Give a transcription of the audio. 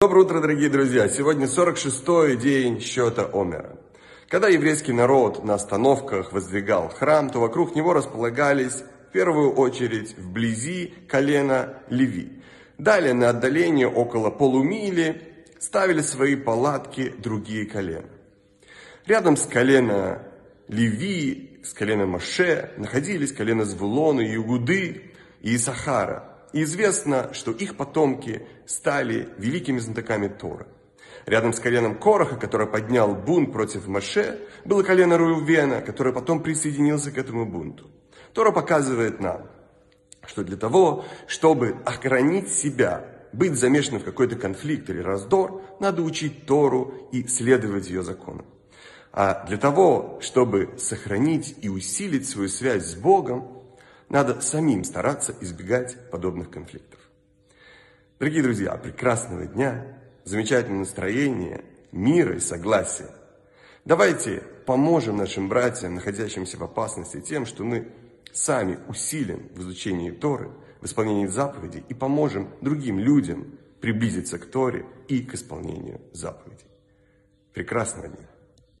Доброе утро, дорогие друзья! Сегодня 46-й день счета Омера. Когда еврейский народ на остановках воздвигал храм, то вокруг него располагались в первую очередь вблизи колена Леви. Далее на отдалении около полумили ставили свои палатки другие колена. Рядом с колена Леви, с колена Маше находились колена Звулона, Югуды и Исахара. И известно, что их потомки стали великими знатоками Тора. Рядом с коленом Короха, который поднял бунт против Маше, было колено Руевена, которое потом присоединился к этому бунту. Тора показывает нам, что для того, чтобы охранить себя, быть замешанным в какой-то конфликт или раздор, надо учить Тору и следовать ее законам. А для того, чтобы сохранить и усилить свою связь с Богом, надо самим стараться избегать подобных конфликтов. Дорогие друзья, прекрасного дня, замечательного настроения, мира и согласия. Давайте поможем нашим братьям, находящимся в опасности, тем, что мы сами усилим в изучении Торы, в исполнении заповедей и поможем другим людям приблизиться к Торе и к исполнению заповедей. Прекрасного дня!